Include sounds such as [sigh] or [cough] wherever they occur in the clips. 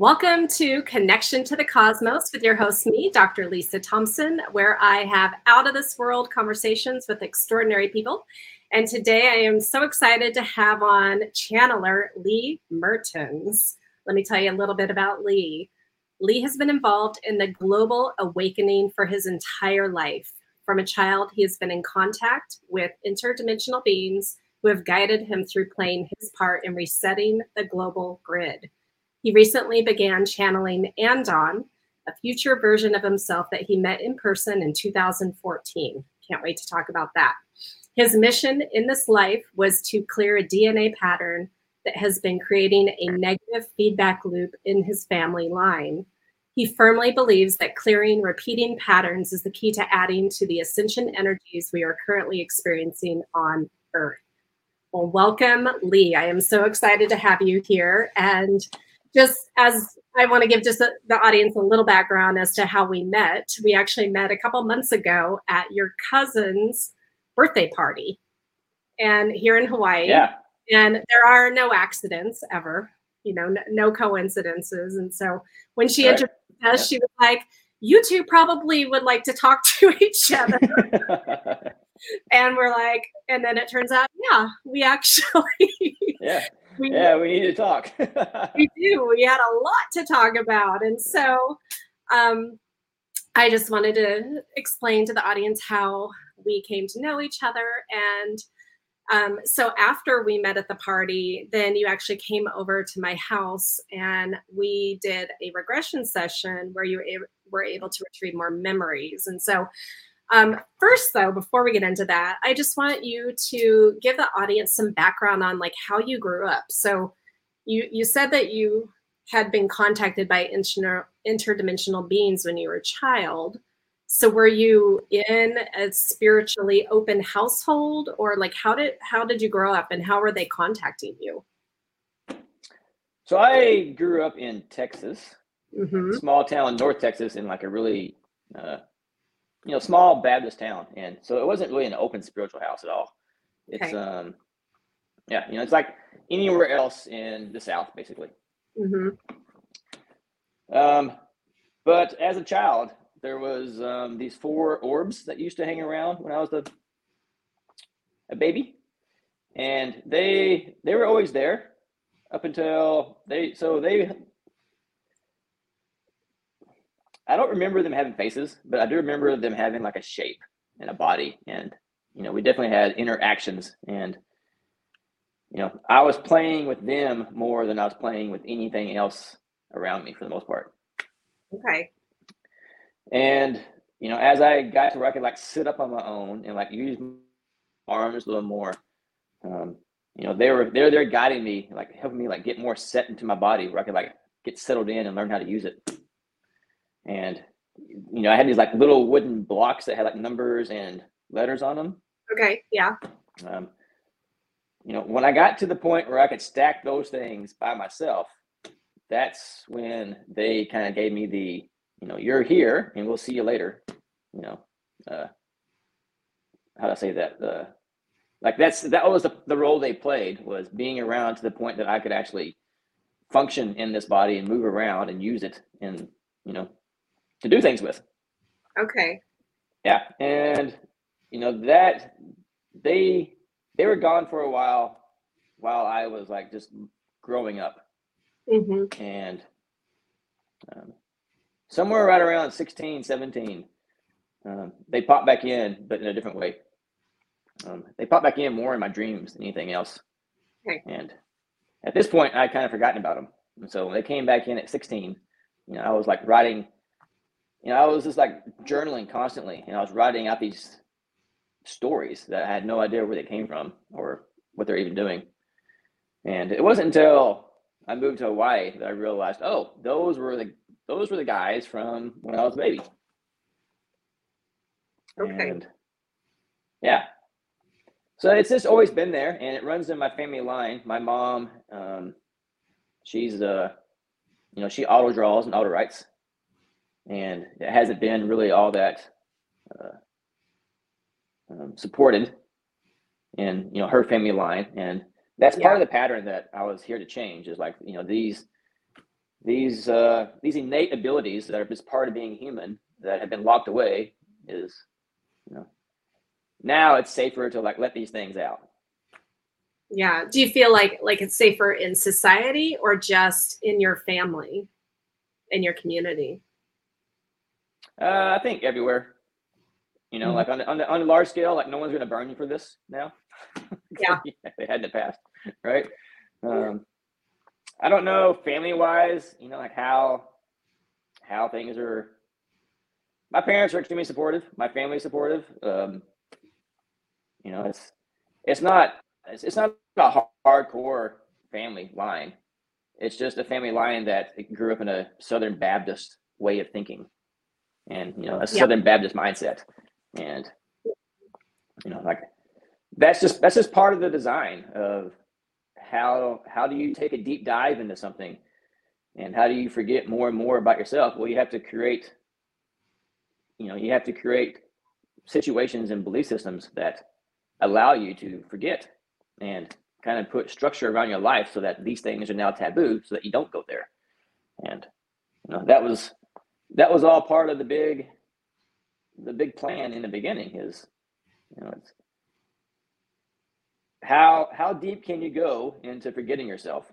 Welcome to Connection to the Cosmos with your host, me, Dr. Lisa Thompson, where I have out of this world conversations with extraordinary people. And today I am so excited to have on channeler Lee Mertins. Let me tell you a little bit about Lee. Lee has been involved in the global awakening for his entire life. From a child, he has been in contact with interdimensional beings who have guided him through playing his part in resetting the global grid. He recently began channeling Andon, a future version of himself that he met in person in 2014. Can't wait to talk about that. His mission in this life was to clear a DNA pattern that has been creating a negative feedback loop in his family line. He firmly believes that clearing repeating patterns is the key to adding to the ascension energies we are currently experiencing on Earth. Well, welcome, Lee. I am so excited to have you here. And just as I want to give just a, the audience a little background as to how we met. We actually met a couple months ago at your cousin's birthday party, and here in Hawaii. Yeah. And there are no accidents ever, you know, no, no coincidences. And so when she right. introduced us, she was like, "You two probably would like to talk [laughs] to each other." [laughs] and we're like, and then it turns out, yeah, we actually. [laughs] yeah we, yeah, we need to talk. [laughs] we do. We had a lot to talk about. And so um, I just wanted to explain to the audience how we came to know each other. And um, so after we met at the party, then you actually came over to my house and we did a regression session where you were able to retrieve more memories. And so um, first, though, before we get into that, I just want you to give the audience some background on like how you grew up. So, you you said that you had been contacted by inter- interdimensional beings when you were a child. So, were you in a spiritually open household, or like how did how did you grow up, and how were they contacting you? So, I grew up in Texas, mm-hmm. small town, in North Texas, in like a really uh, you know, small Baptist town, and so it wasn't really an open spiritual house at all. It's okay. um, yeah, you know, it's like anywhere else in the South, basically. Mm-hmm. Um, but as a child, there was um, these four orbs that used to hang around when I was a a baby, and they they were always there up until they so they I don't remember them having faces, but I do remember them having like a shape and a body. And, you know, we definitely had interactions. And, you know, I was playing with them more than I was playing with anything else around me for the most part. Okay. And, you know, as I got to where I could like sit up on my own and like use my arms a little more, um, you know, they were they're there guiding me, like helping me like get more set into my body where I could like get settled in and learn how to use it and you know, I had these like little wooden blocks that had like numbers and letters on them. Okay. Yeah. Um, you know, when I got to the point where I could stack those things by myself, that's when they kind of gave me the, you know, you're here and we'll see you later. You know, uh, how do I say that? Uh, like that's that was the, the role they played was being around to the point that I could actually function in this body and move around and use it and you know to do things with. Okay. Yeah, and you know that they they were gone for a while while I was like just growing up, mm-hmm. and um, somewhere right around 16, 17, um, they popped back in, but in a different way. Um, they popped back in more in my dreams than anything else. Okay. And at this point, I kind of forgotten about them. And so when they came back in at 16, you know, I was like writing you know, I was just like journaling constantly, and I was writing out these stories that I had no idea where they came from or what they're even doing. And it wasn't until I moved to Hawaii that I realized, oh, those were the those were the guys from when I was a baby. Okay. And yeah. So it's just always been there, and it runs in my family line. My mom, um, she's uh, you know, she auto draws and auto writes, and it hasn't been really all that uh, um, supported in you know her family line. And that's yeah. part of the pattern that i was here to change is like you know these these uh, these innate abilities that are just part of being human that have been locked away is you know now it's safer to like let these things out. Yeah. Do you feel like like it's safer in society or just in your family in your community uh, i think everywhere. You know mm-hmm. like on, the, on, the, on a large scale like no one's going to burn you for this now. [laughs] [laughs] Yeah. They had in the past right? Um, i don't know family wise you know like how how things are. My parents are extremely supportive. My family's supportive. Um, you know it's it's not it's, it's not a hardcore family line. It's just a family line that grew up in a Southern Baptist way of thinking, and you know a Southern Baptist mindset, and you know like that's just that's just part of the design of how how do you take a deep dive into something, and how do you forget more and more about yourself? Well, you have to create, you know, you have to create situations and belief systems that allow you to forget and kind of put structure around your life so that these things are now taboo so that you don't go there. And you know that was that was all part of the big the big plan in the beginning is you know it's how how deep can you go into forgetting yourself?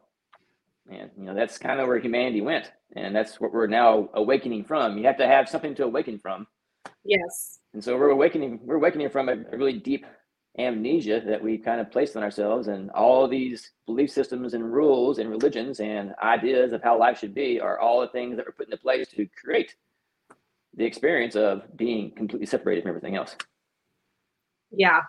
And you know that's kind of where humanity went. And that's what we're now awakening from. You have to have something to awaken from. Yes. And so we're awakening we're awakening from a, a really deep amnesia that we kind of placed on ourselves and all these belief systems and rules and religions and ideas of how life should be are all the things that were put into place to create the experience of being completely separated from everything else. Yeah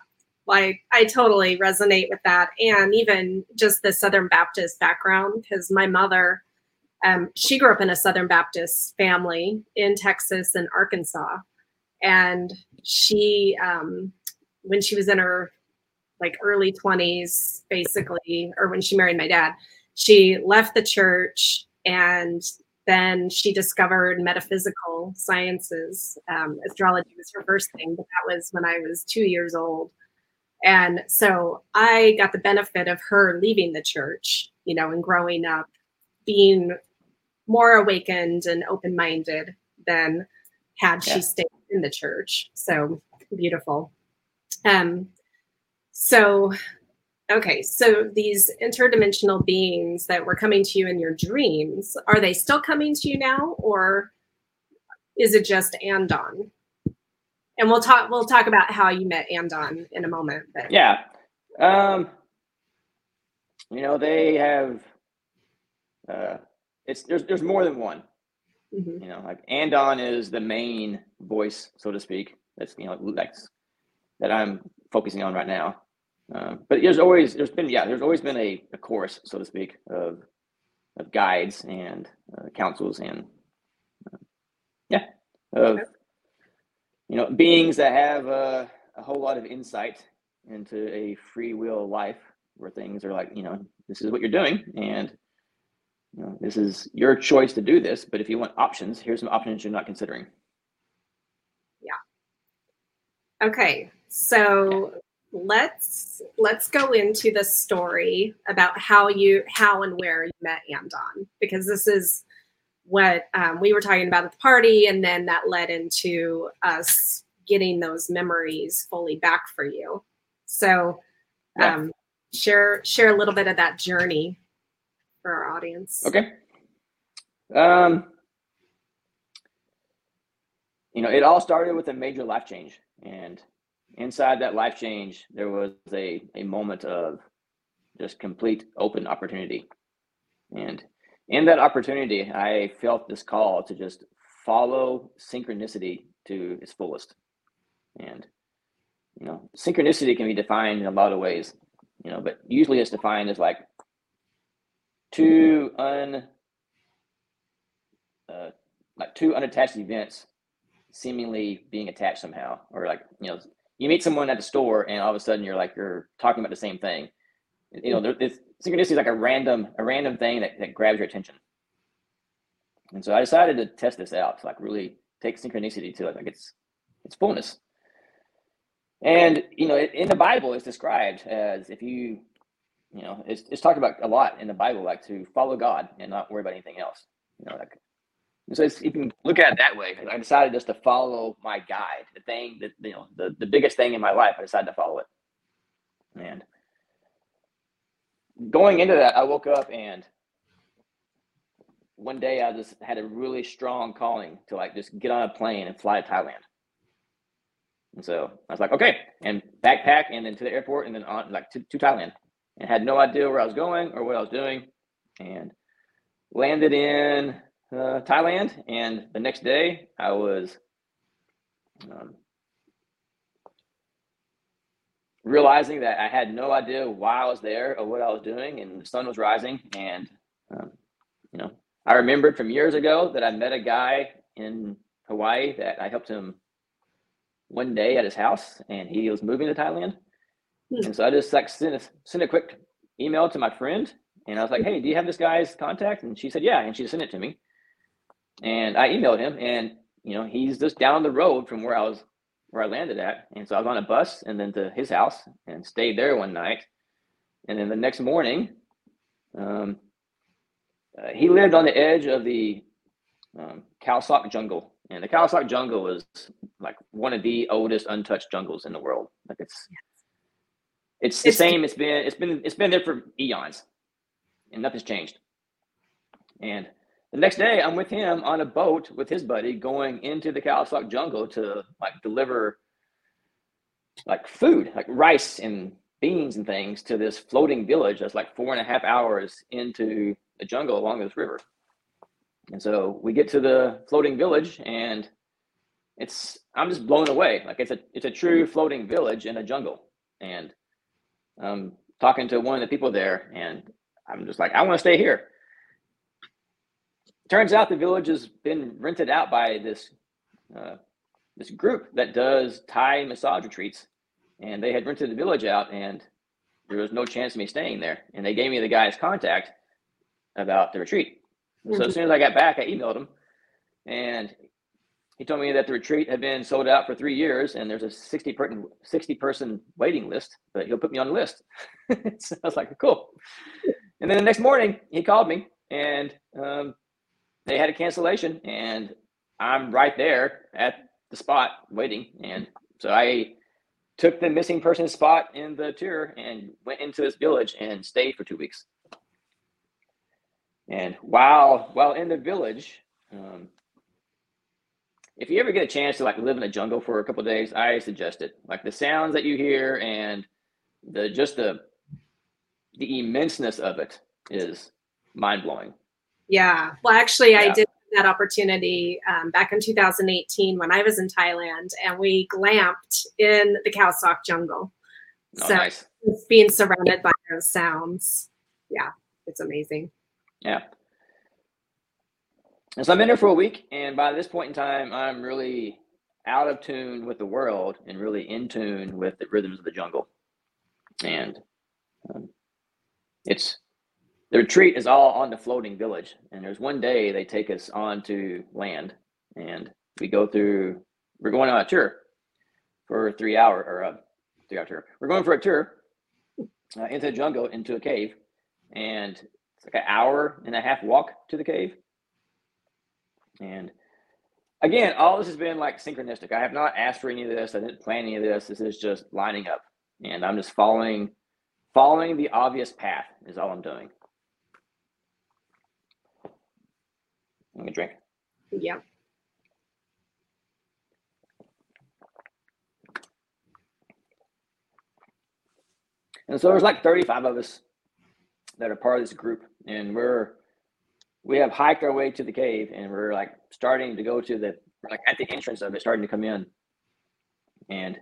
like i totally resonate with that and even just the southern baptist background because my mother um, she grew up in a southern baptist family in texas and arkansas and she um, when she was in her like early 20s basically or when she married my dad she left the church and then she discovered metaphysical sciences. Um, astrology was her first thing but that was when i was two years old. And so i got the benefit of her leaving the church you know and growing up being more awakened and open-minded than had yeah. she stayed in the church. So beautiful um, so, okay, so these interdimensional beings that were coming to you in your dreams, are they still coming to you now, or is it just Andon? And we'll talk. We'll talk about how you met Andon in a moment. But yeah, um, you know they have. Uh, it's there's there's more than one. Mm-hmm. You know, like Andon is the main voice, so to speak. That's you know like that I'm focusing on right now. Um, but there's always there's been yeah there's always been a, a chorus so to speak of of guides and uh, councils and uh, yeah of you know beings that have uh, a whole lot of insight into a free will life where things are like you know this is what you're doing and you know this is your choice to do this but if you want options here's some options you're not considering. Yeah. Okay so let's let's go into the story about how you how and where you met Andon because this is what um, we were talking about at the party, and then that led into us getting those memories fully back for you. So, um, share share a little bit of that journey for our audience. Okay. Um, you know, it all started with a major life change, and inside that life change, there was a, a moment of just complete open opportunity. And in that opportunity, I felt this call to just follow synchronicity to its fullest. And, you know, synchronicity can be defined in a lot of ways, you know, but usually it's defined as like two un, uh, like two unattached events seemingly being attached somehow, or like, you know, you meet someone at the store and all of a sudden you're like you're talking about the same thing. You know this synchronicity is like a random a random thing that, that grabs your attention. And so i decided to test this out to like really take synchronicity to it. Like it's it's fullness. And you know in the bible it's described as if you you know it's, it's talked about a lot in the bible like to follow god and not worry about anything else. You know, like so you can look at it that way. I decided just to follow my guide, the thing that you know, the, the biggest thing in my life. I decided to follow it. And going into that, I woke up and one day I just had a really strong calling to like just get on a plane and fly to Thailand. And so I was like, okay, and backpack and then to the airport and then on like to, to Thailand. And had no idea where I was going or what I was doing. And landed in uh, Thailand. And the next day I was um, realizing that I had no idea why I was there or what I was doing. And the sun was rising. And, um, you know, I remembered from years ago that I met a guy in Hawaii that I helped him one day at his house and he was moving to Thailand. Hmm. And so I just like sent a, sent a quick email to my friend and I was like, hey, do you have this guy's contact? And she said, yeah. And she sent it to me. And I emailed him and, you know, he's just down the road from where I was, where I landed at. And so I was on a bus and then to his house and stayed there one night. And then the next morning, um, uh, he lived on the edge of the um, jungle, and the Khao jungle is like one of the oldest untouched jungles in the world. Like it's it's the it's, same. It's been it's been it's been there for eons, and nothing's changed. And the next day, I'm with him on a boat with his buddy going into the Khao jungle to like deliver like food, like rice and beans and things to this floating village that's like four and a half hours into the jungle along this river. And so we get to the floating village and it's I'm just blown away. Like it's a it's a true floating village in a jungle. And I'm talking to one of the people there and I'm just like, I want to stay here. Turns out the village has been rented out by this uh, this group that does Thai massage retreats, and they had rented the village out, and there was no chance of me staying there. And they gave me the guy's contact, about the retreat. Mm-hmm. So as mm-hmm. soon as I got back, I emailed him, and he told me that the retreat had been sold out for three years, and there's a 60 person 60 person waiting list, but he'll put me on the list. [laughs] so I was like, cool. And then the next morning, he called me, and um, they had a cancellation, and I'm right there at the spot waiting. And so I took the missing person spot in the tour and went into this village and stayed for two weeks. And while while in the village, um, if you ever get a chance to like live in a jungle for a couple days, I suggest it. Like the sounds that you hear and the just the the immenseness of it is mind blowing. Yeah. Well, actually, yeah. I did that opportunity um, back in 2018 when I was in Thailand, and we glamped in the Khao Sok jungle. Oh, so nice. being surrounded by those sounds, yeah, it's amazing. Yeah. And so I'm in there for a week, and by this point in time, I'm really out of tune with the world and really in tune with the rhythms of the jungle. And um, it's the retreat is all on the floating village. And there's one day they take us on to land, and we go through. We're going on a tour for three hour or a three hour tour. We're going for a tour uh, into the jungle, into a cave, and it's like an hour and a half walk to the cave. And again, all this has been like synchronistic. I have not asked for any of this. I didn't plan any of this. This is just lining up. And I'm just following following the obvious path is all I'm doing. Me drink. Yeah. And so there's like 35 of us that are part of this group, and we're we have hiked our way to the cave, and we're like starting to go to the like at the entrance of it, starting to come in, and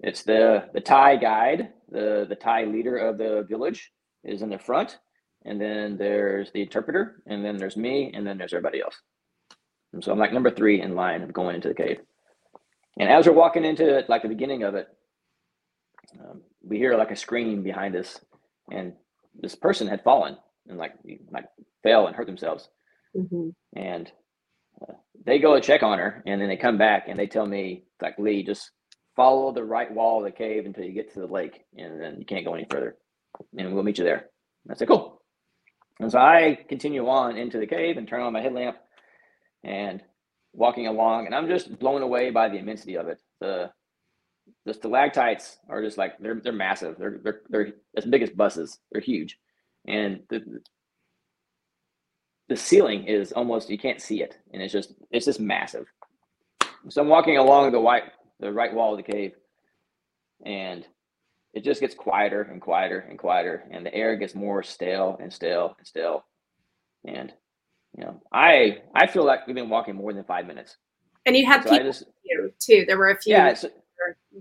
it's the the Thai guide, the the Thai leader of the village is in the front, and then there's the interpreter, and then there's me, and then there's everybody else. And so I'm like number three in line of going into the cave. And as we're walking into it, like the beginning of it, um, we hear like a scream behind us, and this person had fallen and like like fell and hurt themselves. Mm-hmm. And uh, they go to check on her, and then they come back and they tell me like Lee, just follow the right wall of the cave until you get to the lake, and then you can't go any further, and we'll meet you there. And I said, cool. And so I continue on into the cave and turn on my headlamp and walking along, and I'm just blown away by the immensity of it. The the stalactites are just like they're they're massive. They're they're they're as big as buses. They're huge, and the the ceiling is almost you can't see it, and it's just it's just massive. So I'm walking along the white the right wall of the cave, and it just gets quieter and quieter and quieter, and the air gets more stale and stale and stale, and you know I I feel like we've been walking more than five minutes. And you had so people just, you too. There were a few. Yeah,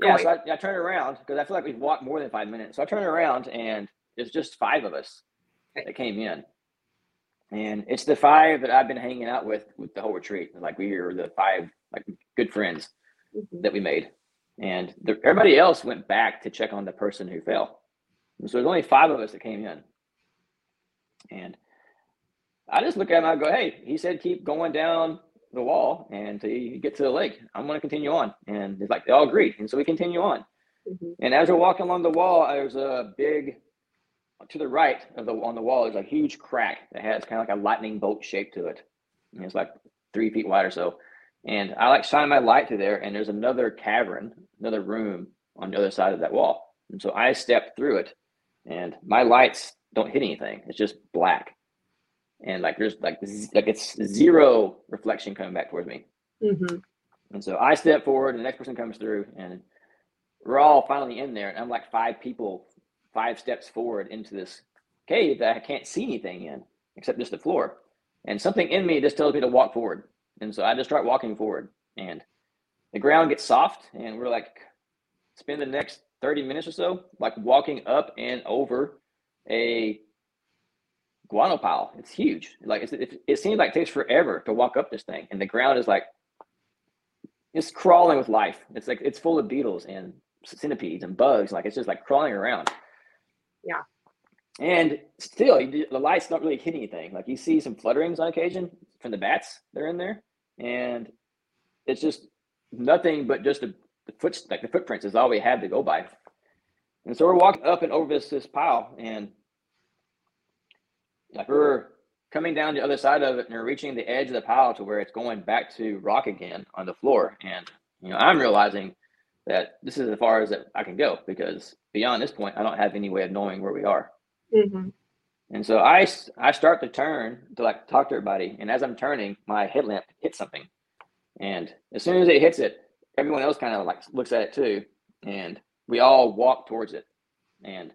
yeah. So I, I turned around because I feel like we've walked more than five minutes. So I turned around and it's just five of us okay. that came in, and it's the five that I've been hanging out with with the whole retreat. Like we were the five like good friends mm-hmm. that we made, and the, everybody else went back to check on the person who fell. And so there's only five of us that came in, and I just look at him. I go, "Hey," he said, "Keep going down the wall and to get to the lake. I'm going to continue on." And it's like they all agreed, and so we continue on. Mm-hmm. And as we're walking along the wall, there's a big to the right of the on the wall. There's a huge crack that has kind of like a lightning bolt shape to it. And it's like three feet wide or so. And I like shine my light through there, and there's another cavern, another room on the other side of that wall. And so I step through it, and my lights don't hit anything. It's just black and like there's like like it's zero reflection coming back towards me. Mm-hmm. And so I step forward, and the next person comes through, and we're all finally in there. And I'm like five people, five steps forward into this cave that I can't see anything in except just the floor. And something in me just tells me to walk forward. And so I just start walking forward, and the ground gets soft, and we're like spend the next 30 minutes or so like walking up and over a guano pile. It's huge. Like it's, it, it seems like it takes forever to walk up this thing, and the ground is like it's crawling with life. It's like it's full of beetles and centipedes and bugs. Like it's just like crawling around. Yeah. And still, the light's don't really hit anything. Like you see some flutterings on occasion from the bats. They're in there, and it's just nothing but just the, the foot like the footprints is all we have to go by. And so we're walking up and over this this pile, and like we're coming down the other side of it and we're reaching the edge of the pile to where it's going back to rock again on the floor. And you know, I'm realizing that this is as far as I can go because beyond this point, I don't have any way of knowing where we are. Mm-hmm. And so I, I start to turn to like talk to everybody. And as I'm turning, my headlamp hits something. And as soon as it hits it, everyone else kind of like looks at it too. And we all walk towards it. And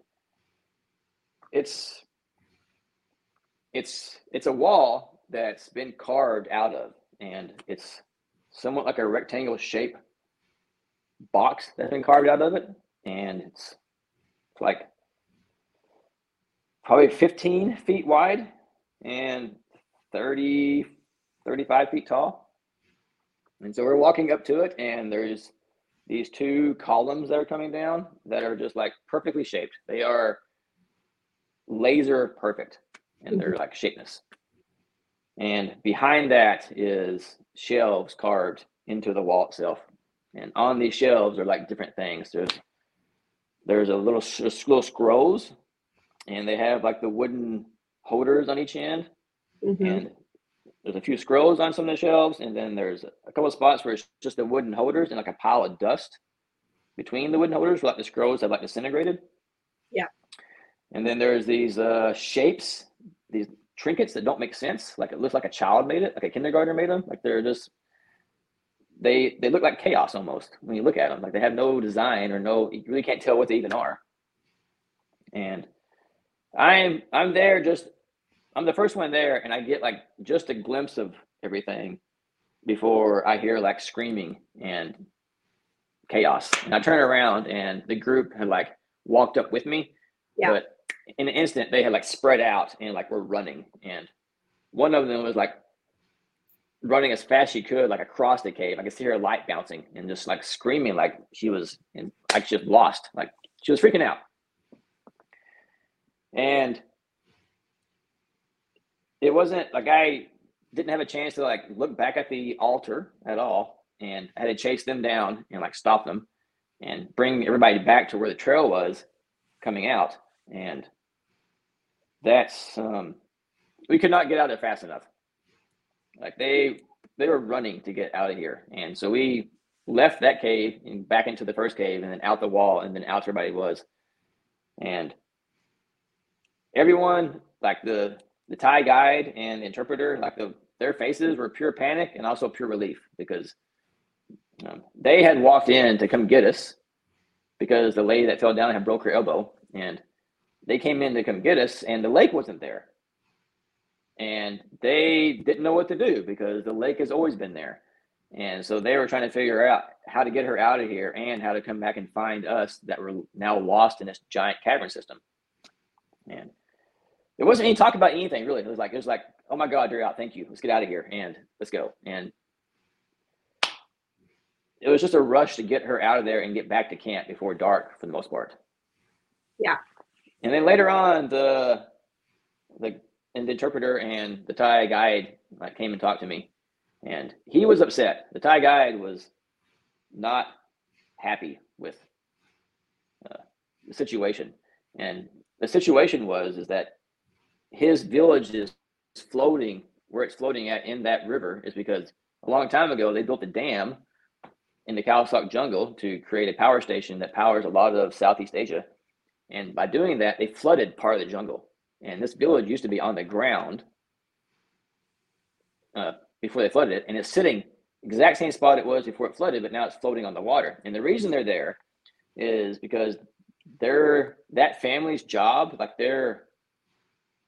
it's it's it's a wall that's been carved out of, and it's somewhat like a rectangle shape box that's been carved out of it, and it's, it's like probably 15 feet wide and 30 35 feet tall and so we're walking up to it and there's these two columns that are coming down that are just like perfectly shaped they are laser perfect and they're mm-hmm. like shapeness. And behind that is shelves carved into the wall itself. And on these shelves are like different things. There's there's a little little scrolls, and they have like the wooden holders on each end. Mm-hmm. And there's a few scrolls on some of the shelves, and then there's a couple of spots where it's just the wooden holders and like a pile of dust between the wooden holders, where like the scrolls have like disintegrated. Yeah. And then there's these uh, shapes these trinkets that don't make sense. Like it looks like a child made it, like a kindergartner made them. Like they're just they they look like chaos almost when you look at them. Like they have no design or no. You really can't tell what they even are. And I'm I'm there just I'm the first one there, and I get like just a glimpse of everything before I hear like screaming and chaos. And I turn around, and the group had like walked up with me, yeah. but in an instant they had like spread out and like were running and one of them was like running as fast as she could like across the cave i could see her light bouncing and just like screaming like she was in like she was lost like she was freaking out and it wasn't like i didn't have a chance to like look back at the altar at all. And I had to chase them down and like stop them and bring everybody back to where the trail was coming out. And that's um we could not get out there fast enough. Like they they were running to get out of here, and so we left that cave and back into the first cave, and then out the wall, and then out where everybody was, and everyone like the the Thai guide and interpreter, like the their faces were pure panic and also pure relief because um, they had walked in to come get us because the lady that fell down had broke her elbow and they came in to come get us and the lake wasn't there. And they didn't know what to do because the lake has always been there. And so they were trying to figure out how to get her out of here and how to come back and find us that were now lost in this giant cavern system. And there wasn't any talk about anything really. It was like it was like oh my god you're out. Thank you. Let's get out of here. And let's go. And it was just a rush to get her out of there and get back to camp before dark for the most part. Yeah. And then later on the the and the interpreter and the Thai guide like came and talked to me, and he was upset. The Thai guide was not happy with uh, the situation, and the situation was is that his village is floating where it's floating at in that river is because a long time ago they built a dam in the Khao jungle to create a power station that powers a lot of Southeast Asia, and by doing that they flooded part of the jungle. And this village used to be on the ground uh, before they flooded it, and it's sitting exact same spot it was before it flooded, but now it's floating on the water. And the reason they're there is because their that family's job, like their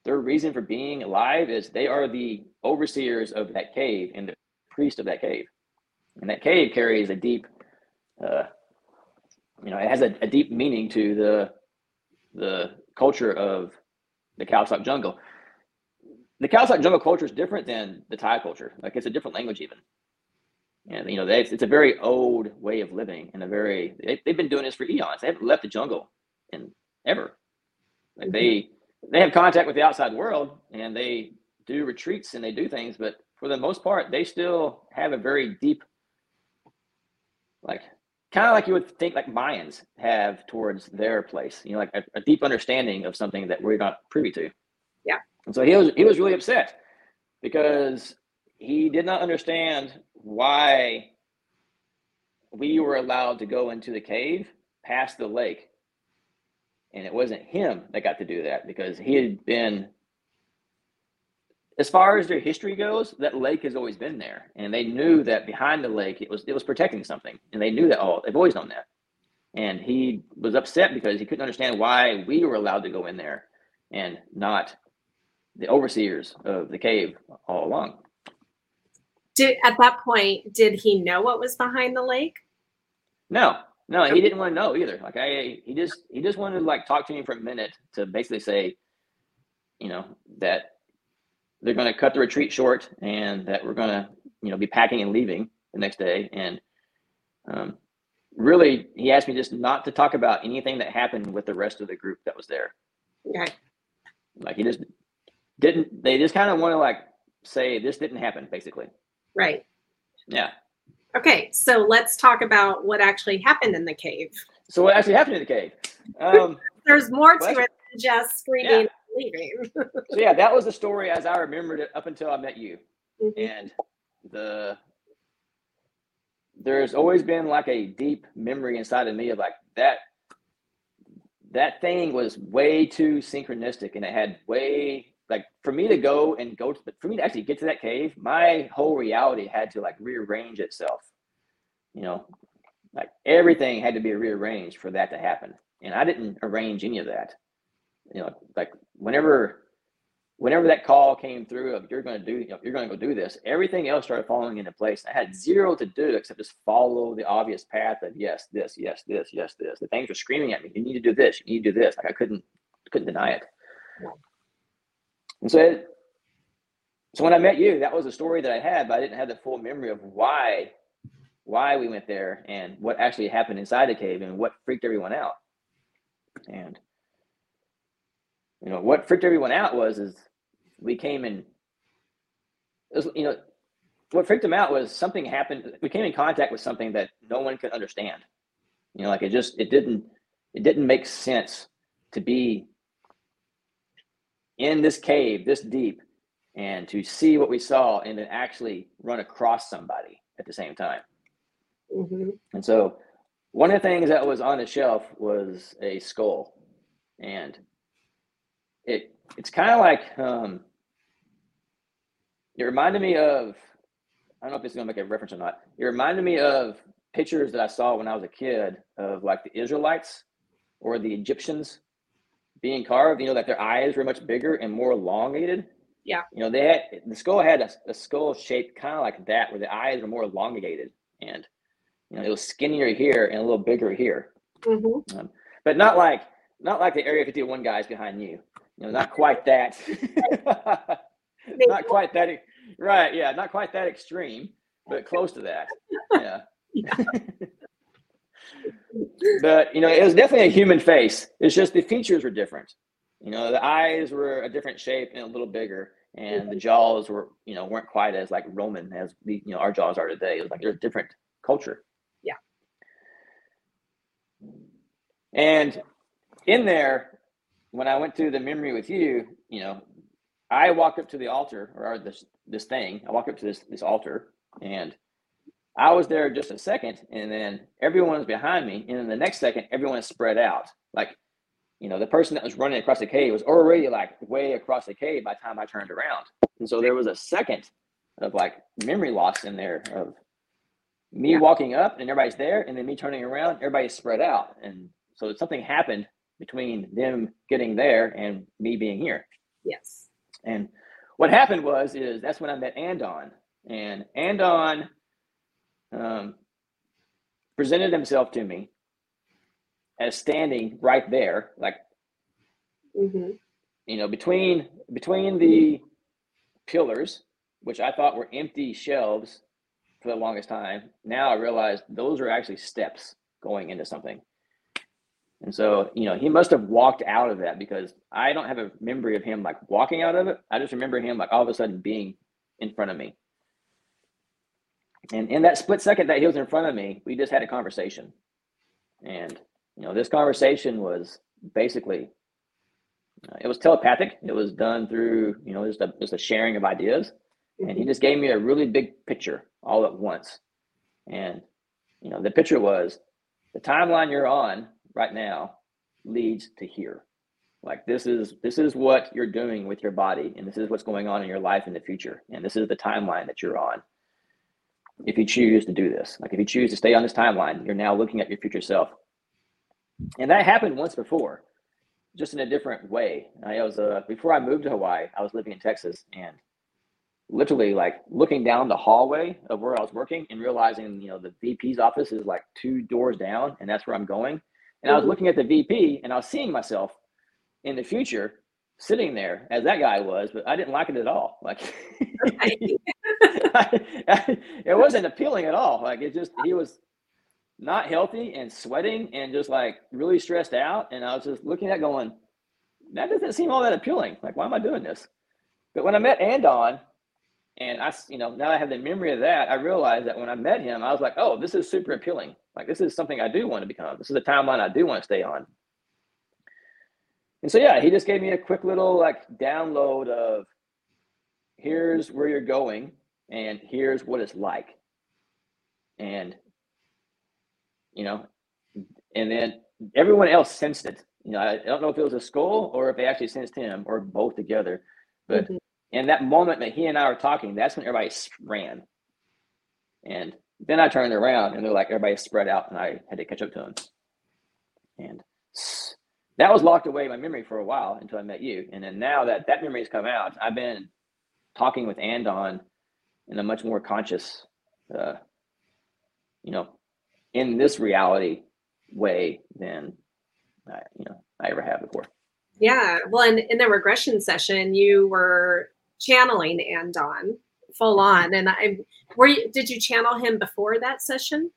their reason for being alive, is they are the overseers of that cave and the priest of that cave. And that cave carries a deep, uh, you know, it has a, a deep meaning to the the culture of the Khao jungle. The Khao jungle culture is different than the Thai culture. Like it's a different language even. And you know, they, it's a very old way of living and a very they, have been doing this for eons. They haven't left the jungle in ever. Like mm-hmm. they have contact with the outside world and they do retreats and they do things, but for the most part, they still have a very deep, like kind of like you would think like Mayans have towards their place, you know, like a, a, deep understanding of something that we're not privy to. Yeah. And so he was he was really upset because he did not understand why we were allowed to go into the cave past the lake. And it wasn't him that got to do that because he had been as far as their history goes, that lake has always been there, and they knew that behind the lake it was it was protecting something, and they knew that. Oh, they've always known that, and he was upset because he couldn't understand why we were allowed to go in there and not the overseers of the cave all along. Did at that point did he know what was behind the lake? No, no, he didn't want to know either. Like I, he just he just wanted to like talk to me for a minute to basically say, you know, that they're going to cut the retreat short and that we're going to you know be packing and leaving the next day. And um, really he asked me just not to talk about anything that happened with the rest of the group that was there. Okay like he just didn't they just kind of want to like say this didn't happen basically. Right. Yeah okay so let's talk about what actually happened in the cave so what actually happened in the cave um, [laughs] there's more to it than just screaming yeah leaving. [laughs] so yeah, that was the story as I remembered it up until I met you. Mm-hmm. And the there's always been like a deep memory inside of me of like that that thing was way too synchronistic and it had way like for me to go and go to for me to actually get to that cave my whole reality had to like rearrange itself you know like everything had to be rearranged for that to happen and i didn't arrange any of that you know, like whenever whenever that call came through of you're going to do, you know, you're going to go do this, everything else started falling into place. I had zero to do except just follow the obvious path of yes, this, yes, this, yes, this. The things were screaming at me. You need to do this. You need to do this. Like I couldn't, couldn't deny it. And so, it, so when I met you, that was a story that I had, but I didn't have the full memory of why, why we went there and what actually happened inside the cave and what freaked everyone out. And you know what freaked everyone out was is we came in was, you know what freaked them out was something happened we came in contact with something that no one could understand you know like it just it didn't it didn't make sense to be in this cave this deep and to see what we saw and then actually run across somebody at the same time. Mm-hmm. And so one of the things that was on the shelf was a skull. And it it's kind of like um, it reminded me of I don't know if this is gonna make a reference or not. It reminded me of pictures that I saw when I was a kid of like the Israelites or the Egyptians being carved. You know, that their eyes were much bigger and more elongated. Yeah. You know, they had the skull had a, a skull shaped kind of like that, where the eyes were more elongated, and you know, it was skinnier here and a little bigger here. Mm-hmm. Um, but not like not like the Area 51 guys behind you. You know, not quite that. [laughs] not quite that. Right? Yeah, not quite that extreme, but close to that. Yeah. [laughs] yeah. [laughs] but you know, it was definitely a human face. It's just the features were different. You know, the eyes were a different shape and a little bigger, and the jaws were, you know, weren't quite as like Roman as the, you know, our jaws are today. It was like there's a different culture. Yeah. And in there, when I went through the memory with you, you know, I walked up to the altar or this this thing. I walked up to this this altar, and I was there just a second, and then everyone was behind me, and then the next second, everyone spread out. Like, you know, the person that was running across the cave was already like way across the cave by the time I turned around, and so there was a second of like memory loss in there of me yeah. walking up and everybody's there, and then me turning around, everybody's spread out, and so something happened between them getting there and me being here. Yes. And what happened was is that's when I met Andon, and Andon um, presented himself to me as standing right there, like mm-hmm. you know, between between the pillars, which I thought were empty shelves for the longest time. Now I realize those are actually steps going into something. And so, you know, he must have walked out of that because I don't have a memory of him like walking out of it. I just remember him like all of a sudden being in front of me. And in that split second that he was in front of me, we just had a conversation. And, you know, this conversation was basically, uh, it was telepathic. It was done through, you know, just a, just a sharing of ideas. And he mm-hmm. just gave me a really big picture all at once. And, you know, the picture was the timeline you're on right now leads to here like this is this is what you're doing with your body and this is what's going on in your life in the future and this is the timeline that you're on if you choose to do this like if you choose to stay on this timeline you're now looking at your future self and that happened once before just in a different way i was uh, before i moved to hawaii i was living in texas and literally like looking down the hallway of where i was working and realizing you know the vp's office is like two doors down and that's where i'm going and I was mm-hmm. looking at the VP and I was seeing myself in the future sitting there as that guy was, but I didn't like it at all. Like [laughs] [laughs] [laughs] it wasn't appealing at all. Like it just he was not healthy and sweating and just like really stressed out. And I was just looking at going, that doesn't seem all that appealing. Like, why am I doing this? But when I met Andon, and I, you know, now I have the memory of that, I realized that when I met him, I was like, oh, this is super appealing. Like, this is something I do want to become. This is a timeline I do want to stay on. And so, yeah, he just gave me a quick little like download of here's where you're going and here's what it's like. And, you know, and then everyone else sensed it. You know, I, don't know if it was a skull or if they actually sensed him or both together, but mm-hmm and that moment that he and I were talking, that's when everybody ran. And then I turned around and they're like, everybody spread out and I had to catch up to them. And that was locked away in my memory for a while until I met you. And then now that that memory has come out, I've been talking with Andon in a much more conscious, uh, you know, in this reality way than I, you know, I ever have before. Yeah. Well, in, in the regression session, you were channeling and Andon full on. And I were you, did you channel him before that session?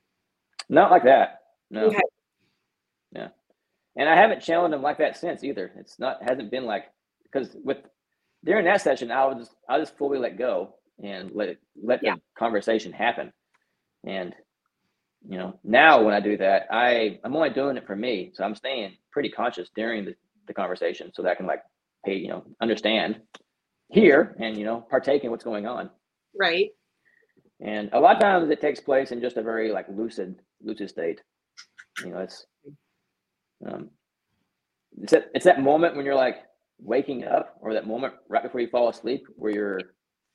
Not like that. No. Okay. Yeah. And I haven't channeled him like that since either. It's not hasn't been like because with during that session I was I just fully let go and let let yeah. the conversation happen. And you know, now when I do that, I I'm only doing it for me. So I'm staying pretty conscious during the, the conversation so that I can like hey, you know, understand here and you know partake in what's going on. Right. And a lot of times it takes place in just a very like lucid lucid state. You know, it's um, it's that it's that moment when you're like waking up, or that moment right before you fall asleep, where you're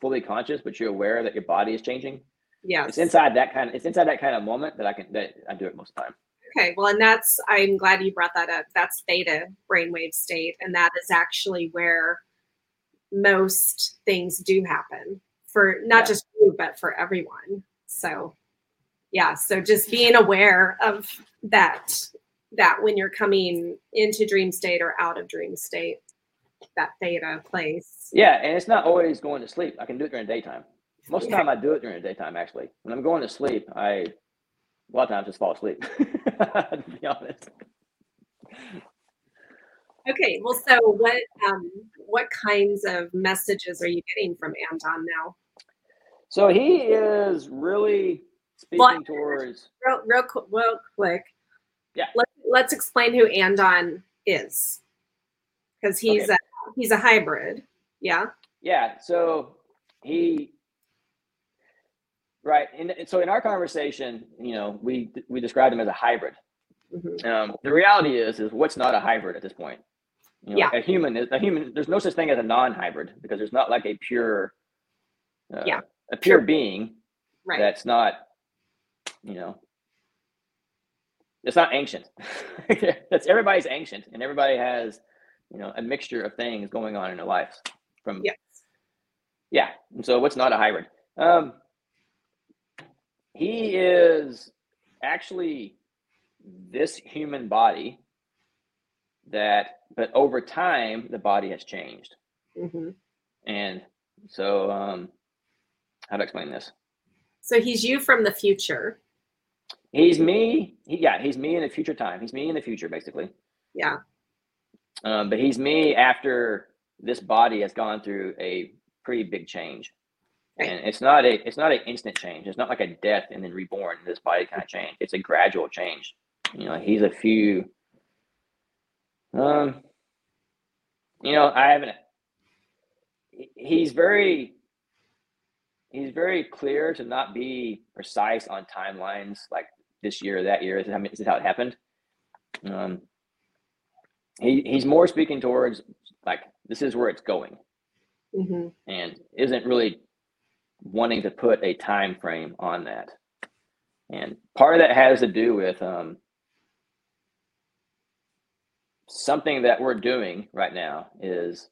fully conscious, but you're aware that your body is changing. Yeah, it's inside that kind of it's inside that kind of moment that I can that I do it most of the time. Okay, well, and that's I'm glad you brought that up. That's theta brainwave state, and that is actually where most things do happen for not yeah. just you, but for everyone. So, yeah, so just being aware of that that when you're coming into dream state or out of dream state, that theta place. Yeah, and it's not always going to sleep. I can do it during daytime. Most of the time, I do it during the daytime. Actually, when I'm going to sleep, I a lot of times just fall asleep. [laughs] to be honest. Okay, well, so what um, what kinds of messages are you getting from Andon now? So he is really speaking well, towards real, real, real quick. Yeah. Let, let's explain who Andon is, because he's okay. He's a hybrid. Yeah. Yeah. So he right and so in our conversation you know we we described him as a hybrid mm-hmm. um, the reality is is what's not a hybrid at this point you know, yeah. a human is a human there's no such thing as a non-hybrid because there's not like a pure uh, yeah a pure being right that's not you know it's not ancient. [laughs] That's everybody's ancient, and everybody has, you know, a mixture of things going on in their lives. From yes, yeah. And so, what's not a hybrid? Um, he is actually this human body that, but over time, the body has changed. Mm-hmm. And so, um, how to explain this? So he's you from the future. He's me. He, yeah, he's me in the future time. He's me in the future, basically. Yeah. Um, but he's me after this body has gone through a pretty big change, and it's not a it's not an instant change. It's not like a death and then reborn. This body kind of change. It's a gradual change. You know, he's a few. Um. You know, I haven't. He's very he's very clear to not be precise on timelines like this year or that year. This is how, this is how it happened. Um, he he's more speaking towards like this is where it's going, mm-hmm. and isn't really wanting to put a time frame on that. And part of that has to do with um, something that we're doing right now is,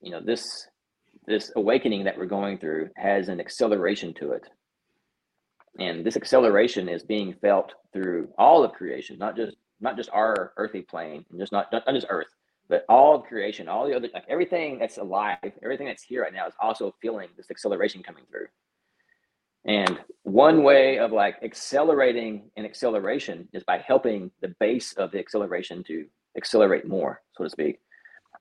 you know, this this awakening that we're going through has an acceleration to it and this acceleration is being felt through all of creation not just not just our earthly plane and just not not, just earth but all of creation all the other like everything that's alive everything that's here right now is also feeling this acceleration coming through. And one way of like accelerating an acceleration is by helping the base of the acceleration to accelerate more so to speak.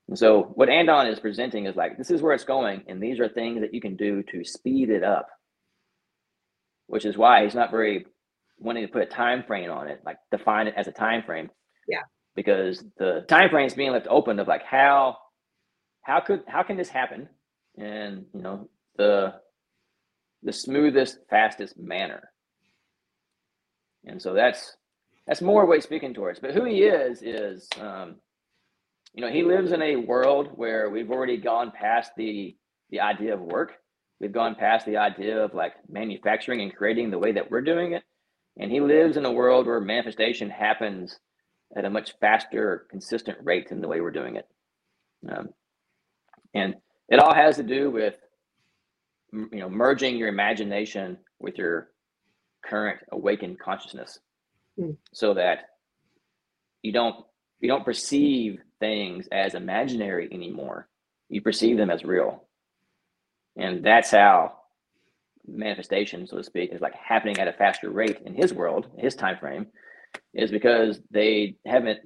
And so what andon is presenting is like this is where it's going and these are things that you can do to speed it up which is why he's not very wanting to put a time frame on it, like define it as a time frame. Yeah. Because the time frame is being left open of like how how could how can this happen? And you know, the the smoothest, fastest manner. And so that's that's more what he's speaking towards. But who he is is um, you know, he lives in a world where we've already gone past the the idea of work We've gone past the idea of like manufacturing and creating the way that we're doing it. And he lives in a world where manifestation happens at a much faster, consistent rate than the way we're doing it. Um, and it all has to do with you know merging your imagination with your current awakened consciousness mm. so that you don't you don't perceive things as imaginary anymore you perceive them as real and that's how manifestation, so to speak, is like happening at a faster rate in his world, his time frame, is because they haven't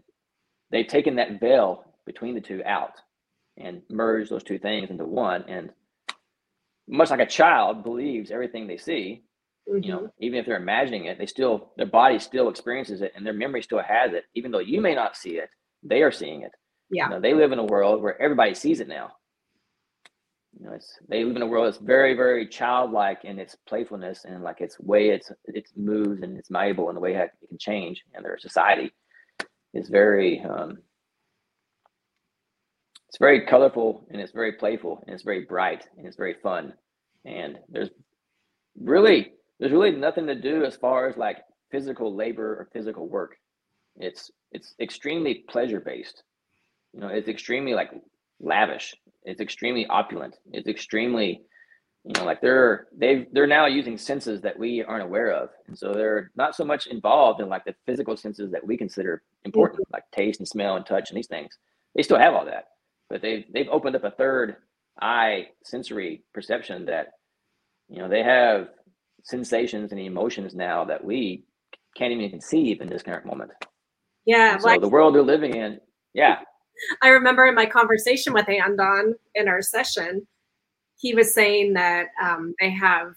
they've taken that veil between the two out and merged those two things into one. And much like a child believes everything they see, mm-hmm. you know, mm-hmm. even if they're imagining it, they still their body still experiences it and their memory still has it, even though you may not see it, they are seeing it. Yeah. You know, they live in a world where everybody sees it now You know, it's they live in a world that's very, very childlike in its playfulness and like its way it's it moves and it's malleable and the way it can change. And their society is very um, it's very colorful and it's very playful and it's very bright and it's very fun. And there's really there's really nothing to do as far as like physical labor or physical work. It's it's extremely pleasure based. You know, it's extremely like lavish. It's extremely opulent. It's extremely, you know, like they're they've they're now using senses that we aren't aware of, and so they're not so much involved in like the physical senses that we consider important, like taste and smell and touch and these things. They still have all that, but they've they've opened up a third eye sensory perception that, you know, they have sensations and emotions now that we can't even conceive in this current moment. Yeah. so the world they're living in, yeah. [laughs] I remember in my conversation with Andon in our session, he was saying that um, they have,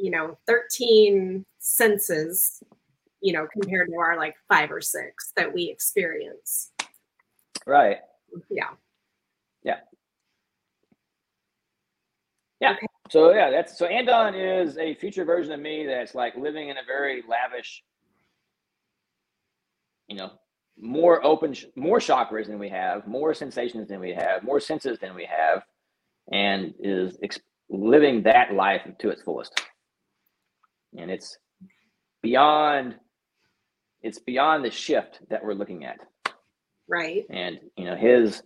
you know, 13 senses, you know, compared to our like five or six that we experience. Right. Yeah. Yeah. Yeah. Okay. So yeah, that's so Andon is a future version of me that's like living in a very lavish, you know, more open, more chakras than we have, more sensations than we have, more senses than we have, and is ex- living that life to its fullest. And it's beyond, it's beyond the shift that we're looking at. Right. And you know his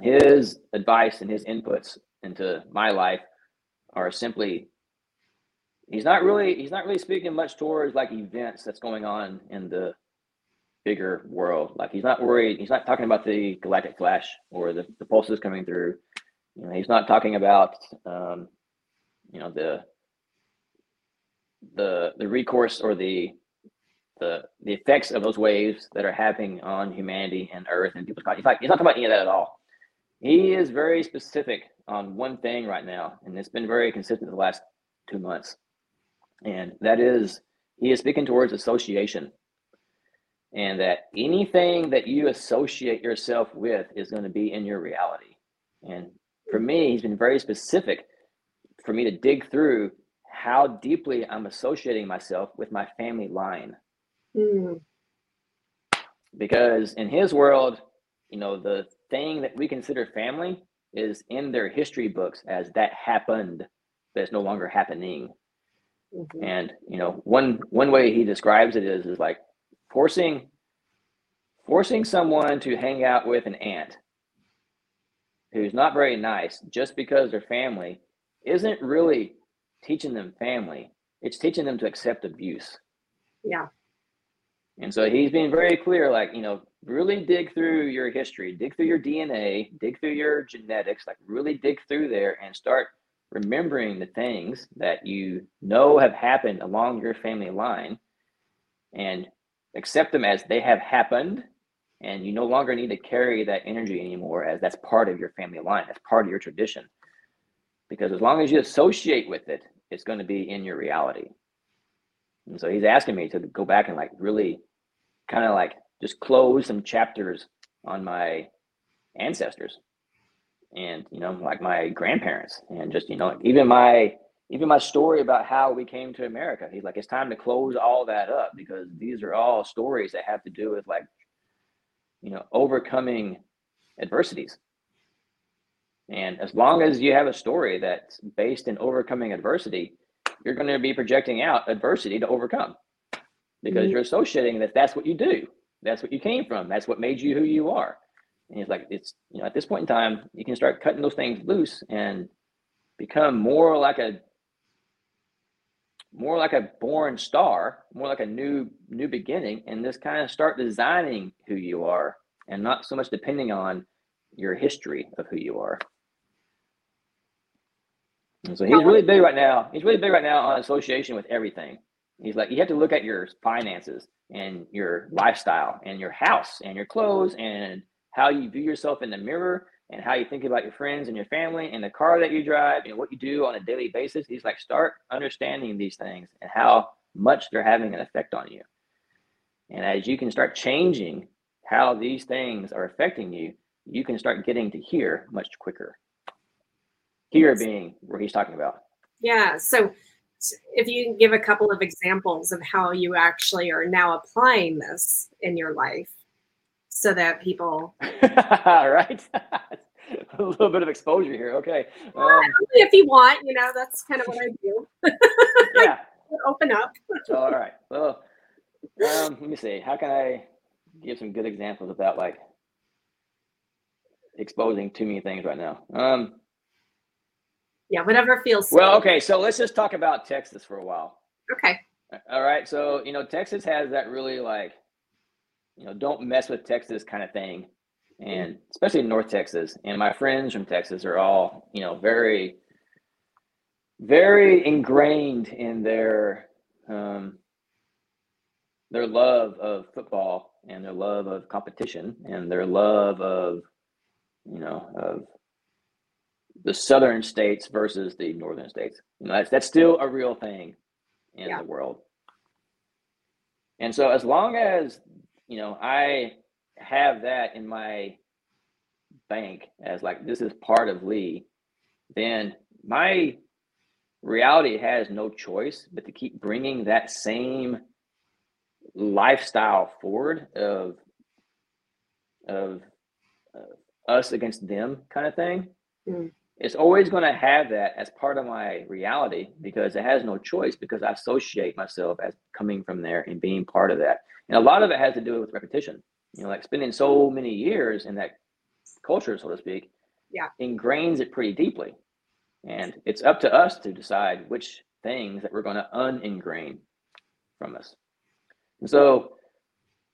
his advice and his inputs into my life are simply he's not really he's not really speaking much towards like events that's going on in the bigger world. Like he's not worried. He's not talking about the galactic flash or the, the pulses coming through. You know, he's not talking about um, you know the the the recourse or the the the effects of those waves that are happening on humanity and Earth and people's. He's like he's not talking about any of that at all. He is very specific on one thing right now, and it's been very consistent the last two months, and that is he is speaking towards association and that anything that you associate yourself with is going to be in your reality. And for me, he's been very specific for me to dig through how deeply I'm associating myself with my family line. Mm. Because in his world, you know, the thing that we consider family is in their history books as that happened, but it's no longer happening. Mm-hmm. And you know, one one way he describes it is is like forcing forcing someone to hang out with an aunt who's not very nice just because they're family isn't really teaching them family. It's teaching them to accept abuse. Yeah. And so he's being very clear like you know really dig through your history dig through your dna dig through your genetics like really dig through there and start remembering the things that you know have happened along your family line. And accept them as they have happened and you no longer need to carry that energy anymore as that's part of your family line that's part of your tradition. Because as long as you associate with it it's going to be in your reality. And so he's asking me to go back and like really kind of like just close some chapters on my ancestors and you know like my grandparents and just you know even my even my story about how we came to america he's like it's time to close all that up because these are all stories that have to do with like you know overcoming adversities. And as long as you have a story that's based in overcoming adversity you're going to be projecting out adversity to overcome because mm-hmm. you're associating that that's what you do. That's what you came from. That's what made you who you are. And it's like it's you know at this point in time you can start cutting those things loose and become more like a more like a born star, more like a new new beginning, and just kind of start designing who you are, and not so much depending on your history of who you are. And so he's really big right now. He's really big right now on association with everything. He's like, you have to look at your finances and your lifestyle and your house and your clothes and how you view yourself in the mirror and how you think about your friends and your family and the car that you drive and what you do on a daily basis. He's like, start understanding these things and how much they're having an effect on you. And as you can start changing how these things are affecting you, you can start getting to here much quicker. here being where he's talking about. Yeah. So if you can give a couple of examples of how you actually are now applying this in your life so that people [laughs] right? [laughs] A little bit of exposure here okay. Um, if you want you know that's kind of what i do. [laughs] Yeah. Open up. All right. Well um, let me see. How can i give some good examples without like exposing too many things right now? Um yeah, whatever feels. Well, okay, so let's just talk about Texas for a while. Okay. All right, so you know Texas has that really like, you know, don't mess with Texas kind of thing, and especially North Texas. And my friends from Texas are all you know very, very ingrained in their um, their love of football and their love of competition and their love of you know of the southern states versus the northern states. You know, that's that's still a real thing in yeah. the world. And so as long as, you know, I have that in my bank as like this is part of Lee, then my reality has no choice but to keep bringing that same lifestyle forward of of uh, us against them kind of thing. Mm it's always going to have that as part of my reality because it has no choice because I associate myself as coming from there and being part of that. And a lot of it has to do with repetition. You know, like spending so many years in that culture, so to speak, yeah, ingrains it pretty deeply. And it's up to us to decide which things that we're going to uningrain from us. And so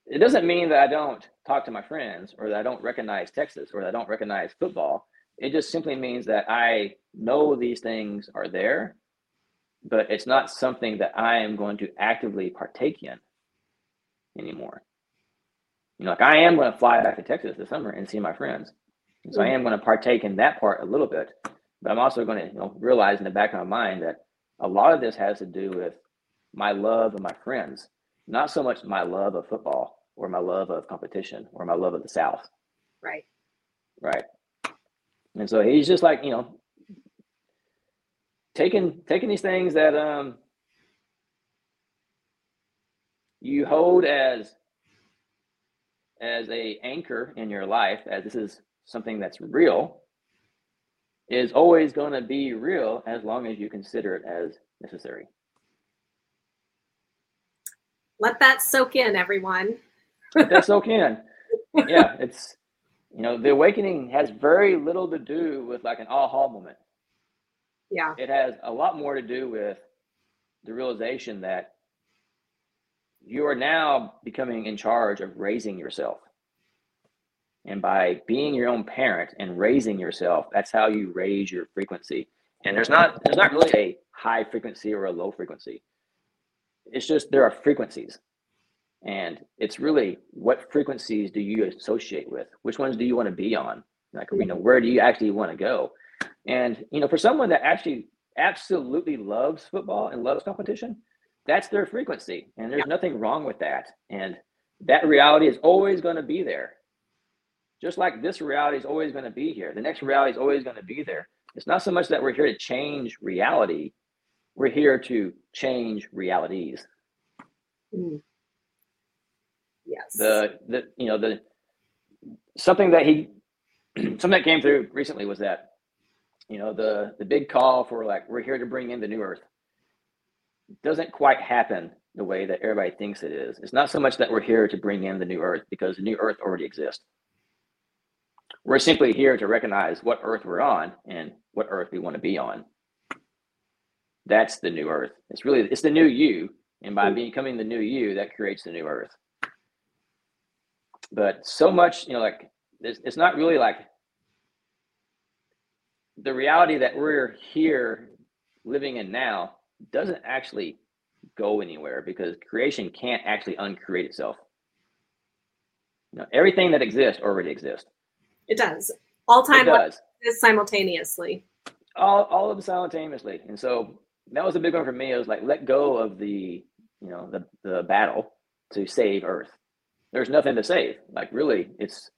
it doesn't mean that I don't talk to my friends or that I don't recognize Texas or that I don't recognize football it just simply means that I know these things are there, but it's not something that I am going to actively partake in anymore. You know, like I am going to fly back to Texas this summer and see my friends. And so I mm. am going to partake in that part a little bit, but I'm also going to you know, realize in the back of my mind that a lot of this has to do with my love of my friends, not so much my love of football or my love of competition or my love of the South. Right. Right. And so he's just like, you know, taking taking these things that um you hold as as a anchor in your life as this is something that's real is always going to be real as long as you consider it as necessary. Let that soak in everyone. Let that soak in. [laughs] Yeah it's you know, the awakening has very little to do with like an aha moment. Yeah. It has a lot more to do with the realization that you are now becoming in charge of raising yourself. And by being your own parent and raising yourself, that's how you raise your frequency. And there's not there's not really a high frequency or a low frequency. It's just there are frequencies. And it's really what frequencies do you associate with? Which ones do you want to be on? Like, you know, where do you actually want to go? And, you know, for someone that actually absolutely loves football and loves competition, that's their frequency. And there's nothing wrong with that. And that reality is always going to be there. Just like this reality is always going to be here. The next reality is always going to be there. It's not so much that we're here to change reality, we're here to change realities. Mm. Yes. The the you know the something that he [clears throat] something that came through recently was that you know the the big call for like we're here to bring in the new earth doesn't quite happen the way that everybody thinks it is. It's not so much that we're here to bring in the new earth because the new earth already exists. We're simply here to recognize what earth we're on and what earth we want to be on. That's the new earth. It's really it's the new you, and by mm. becoming the new you, that creates the new earth but so much you know like it's, it's not really like the reality that we're here living in now doesn't actually go anywhere because creation can't actually uncreate itself. You know everything that exists already exists. It does. All time it does. simultaneously. All, all of them simultaneously. And so that was a big one for me. It was like let go of the you know the, the battle to save earth there's nothing to save. Like really, it's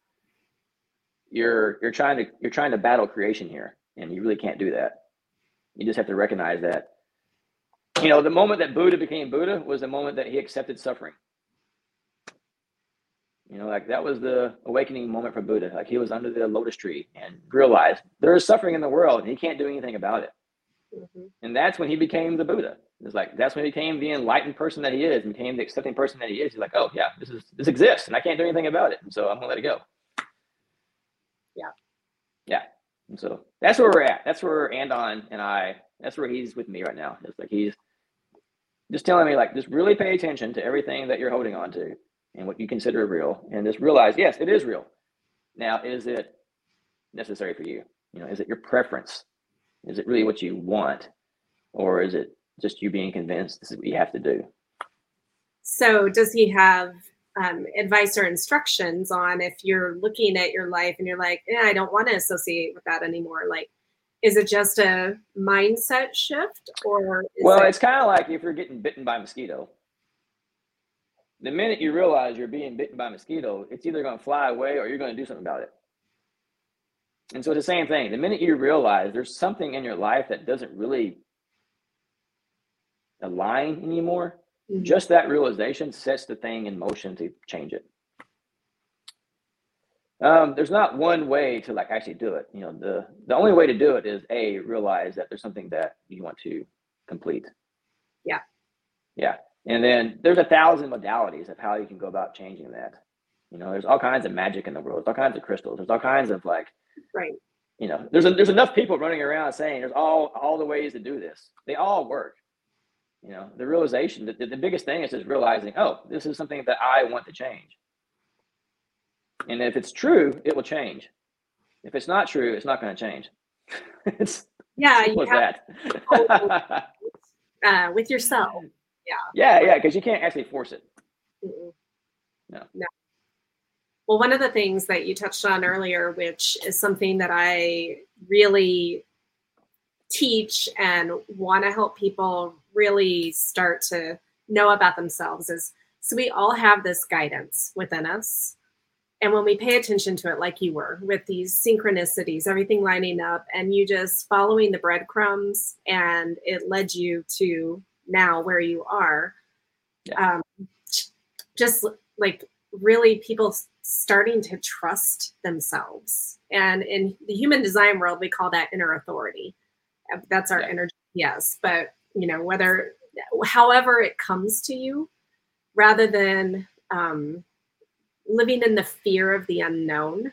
you're you're trying to you're trying to battle creation here, And you really can't do that. You just have to recognize that. You know, the moment that Buddha became Buddha was the moment that he accepted suffering. You know, like that was the awakening moment for Buddha. Like he was under the lotus tree and realized there is suffering in the world and he can't do anything about it. Mm-hmm. And that's when he became the Buddha. It's like that's when he became the enlightened person that he is, became the accepting person that he is. He's like, oh yeah, this is this exists, and I can't do anything about it, and so I'm gonna let it go. Yeah, yeah. And so that's where we're at. That's where Andon and I. That's where he's with me right now. It's like he's just telling me like just really pay attention to everything that you're holding on to and what you consider real, and just realize yes, it is real. Now, is it necessary for you? You know, is it your preference? Is it really what you want, or is it just you being convinced this is what you have to do. So, does he have um, advice or instructions on if you're looking at your life and you're like, yeah, I don't want to associate with that anymore? Like, is it just a mindset shift, or well, it- it's kind of like if you're getting bitten by a mosquito. The minute you realize you're being bitten by a mosquito, it's either going to fly away or you're going to do something about it. And so it's the same thing. The minute you realize there's something in your life that doesn't really align anymore, mm-hmm. just that realization sets the thing in motion to change it. Um, there's not one way to like actually do it. You know, the the only way to do it is a realize that there's something that you want to complete. Yeah. Yeah. And then there's a thousand modalities of how you can go about changing that. You know, there's all kinds of magic in the world. There's all kinds of crystals. There's all kinds of like, right. You know, there's a, there's enough people running around saying there's all all the ways to do this. They all work you know the realization that the, the biggest thing is just realizing oh this is something that i want to change. And if it's true it will change. If it's not true it's not going to change. [laughs] It's yeah you have that. [laughs] uh, with yourself. Yeah. Yeah yeah because you can't actually force it. Mm-mm. no. No. Well one of the things that you touched on earlier which is something that i really teach and want to help people really start to know about themselves is so we all have this guidance within us. And when we pay attention to it, like you were with these synchronicities, everything lining up, and you just following the breadcrumbs, and it led you to now where you are. Yeah. Um, just like really people starting to trust themselves. And in the human design world, we call that inner authority. That's our yeah. energy, yes. But you know whether however it comes to you rather than um, living in the fear of the unknown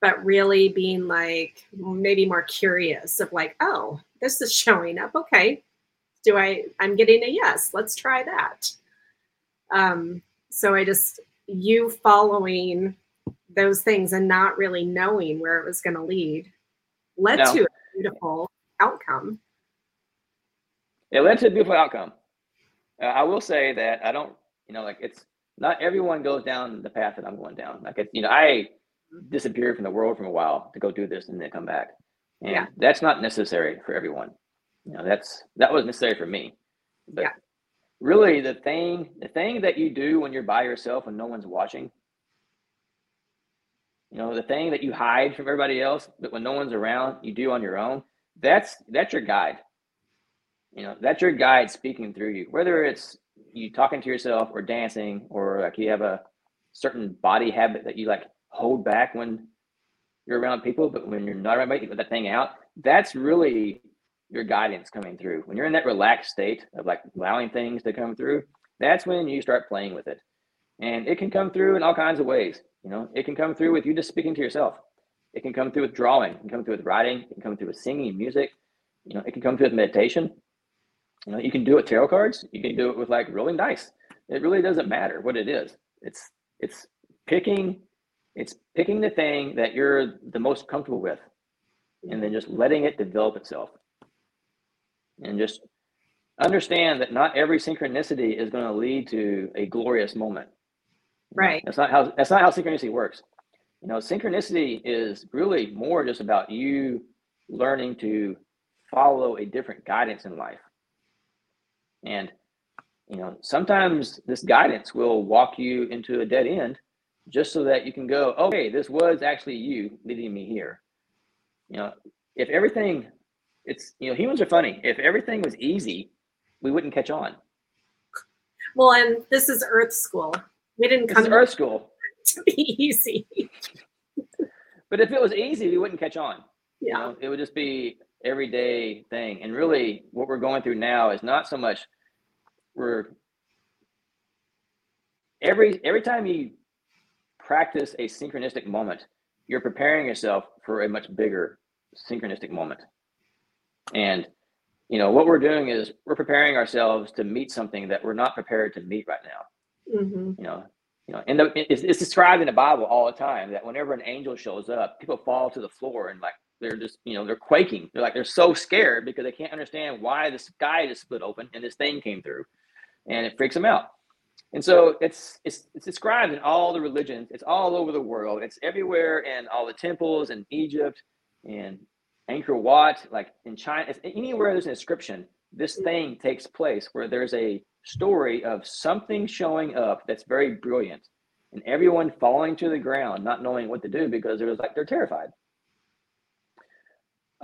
but really being like maybe more curious of like oh this is [laughs] showing up. Okay. Do i i'm getting a yes. Let's try that. Um so i just you following those things and not really knowing where it was going to lead led no. to a beautiful outcome it led to a beautiful outcome. Uh, I will say that I don't, you know, like it's not everyone goes down the path that I'm going down. Like it's, you know, I disappeared from the world for a while to go do this and then come back, and yeah. that's not necessary for everyone. You know, that's that was necessary for me. But yeah. really, the thing, the thing that you do when you're by yourself and no one's watching, you know, the thing that you hide from everybody else, but when no one's around, you do on your own. That's that's your guide you know that's your guide speaking through you. Whether it's you talking to yourself or dancing or like you have a certain body habit that you like hold back when you're around people but when you're not around people that thing out that's really your guidance coming through. When you're in that relaxed state of like allowing things to come through that's when you start playing with it. And it can come through in all kinds of ways you know. It can come through with you just speaking to yourself. It can come through with drawing. It can come through with writing. It can come through with singing music. You know it can come through with meditation you know, you can do it with tarot cards. You can do it with like rolling dice. It really doesn't matter what it is. It's it's picking it's picking the thing that you're the most comfortable with and then just letting it develop itself. And just understand that not every synchronicity is going to lead to a glorious moment. Right. That's not how that's not how synchronicity works. You know, synchronicity is really more just about you learning to follow a different guidance in life. And you know, sometimes this guidance will walk you into a dead end just so that you can go, okay, this was actually you leading me here. You know, if everything, it's you know humans are funny. If everything was easy, we wouldn't catch on. Well, and this is Earth School. We didn't come to Earth School [laughs] to be easy. but if it was easy, we wouldn't catch on. Yeah. You know, it would just be everyday thing. And really, what we're going through now is not so much we're every every time you practice a synchronistic moment, you're preparing yourself for a much bigger synchronistic moment. And you know what we're doing is we're preparing ourselves to meet something that we're not prepared to meet right now. Mm-hmm. You know, you know, and the, it's, it's described in the Bible all the time that whenever an angel shows up, people fall to the floor and like they're just you know they're quaking. They're like they're so scared because they can't understand why the sky just split open and this thing came through, and it freaks them out. And so it's it's it's described in all the religions. It's all over the world. It's everywhere in all the temples in Egypt and Angkor Wat, like in China. anywhere there's an inscription, this mm-hmm. thing takes place where there's a story of something showing up that's very brilliant, and everyone falling to the ground, not knowing what to do because it was like they're terrified.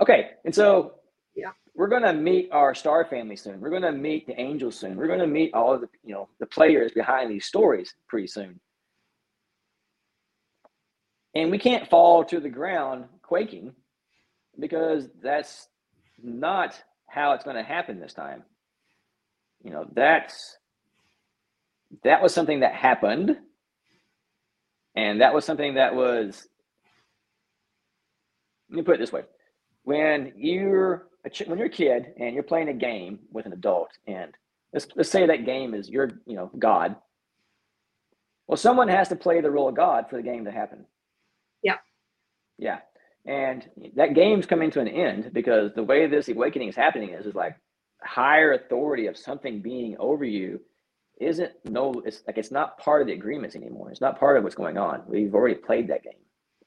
Okay, and so we're going to meet our star family soon. We're going to meet the angels soon. We're going to meet all of the you know the players behind these stories pretty soon. And we can't fall to the ground quaking because that's not how it's going to happen this time. You know, that's that was something that happened and that was something that was let me put it this way when you're when you're a kid and you're playing a game with an adult and let's, let's say that game is your you know god. Well someone has to play the role of god for the game to happen. Yeah. Yeah. And that game's coming to an end because the way this awakening is happening is is like higher authority of something being over you isn't no it's like it's not part of the agreements anymore. It's not part of what's going on. We've already played that game.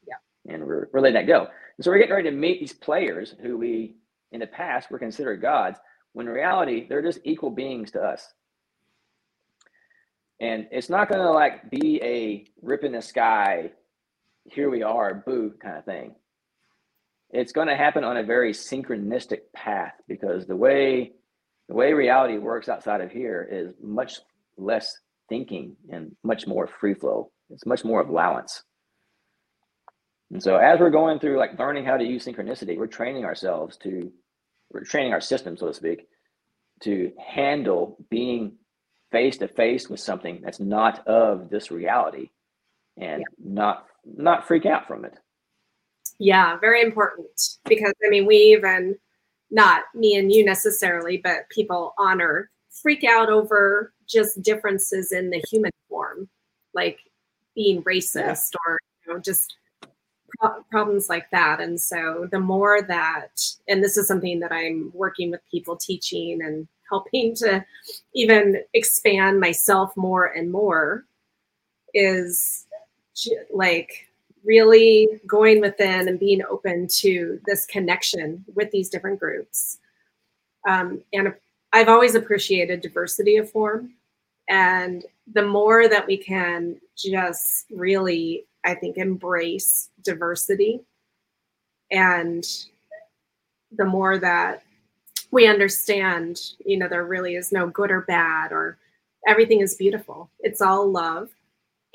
Yeah. And we're, we're letting that go. And so we're getting ready to meet these players who we in the past were considered gods, when in reality, they're just equal beings to us. And it's not going to like be a rip in the sky, here we are, boo kind of thing. It's going to happen on a very synchronistic path because the way the way reality works outside of here is much less thinking and much more free flow. It's much more allowance. And so as we're going through like learning how to use synchronicity, we're training ourselves to we're training our system, so to speak, to handle being face to face with something that's not of this reality and yeah. not not freak out from it. Yeah, very important because I mean we even not me and you necessarily, but people on earth freak out over just differences in the human form, like being racist yeah. or you know just pro- problems like that. And so the more that, and this is something that I'm working with people teaching and helping to even expand myself more and more is like really going within and being open to this connection with these different groups. Um, and I've always appreciated diversity of form. And the more that we can just really I think, embrace diversity. And the more that we understand, you know, there really is no good or bad, or everything is beautiful, it's all love.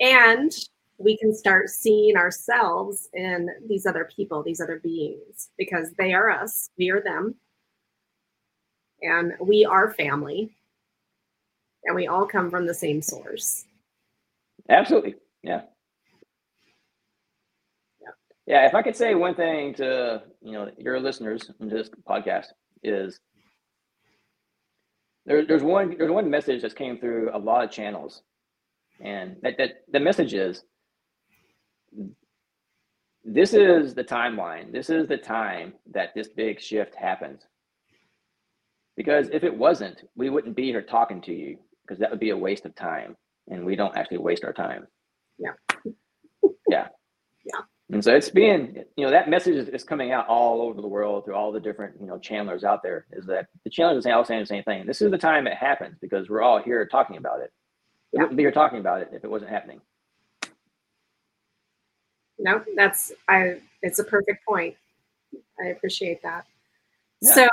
And we can start seeing ourselves in these other people, these other beings, because they are us, we are them, and we are family, and we all come from the same source. Absolutely. Yeah. Yeah, if I could say one thing to you know your listeners in this podcast is there, there's one there's one message that's came through a lot of channels, and that, that the message is this is the timeline. This is the time that this big shift happens. Because if it wasn't, we wouldn't be here talking to you because that would be a waste of time, and we don't actually waste our time. Yeah. [laughs] yeah. Yeah. And so it's being, you know, that message is, is, coming out all over the world through all the different, you know, channelers out there is that the channelers are all saying the same thing. This is the time it happens because we're all here talking about it. We yeah. wouldn't be here talking about it if it wasn't happening. No, that's I it's a perfect point. I appreciate that. Yeah. So,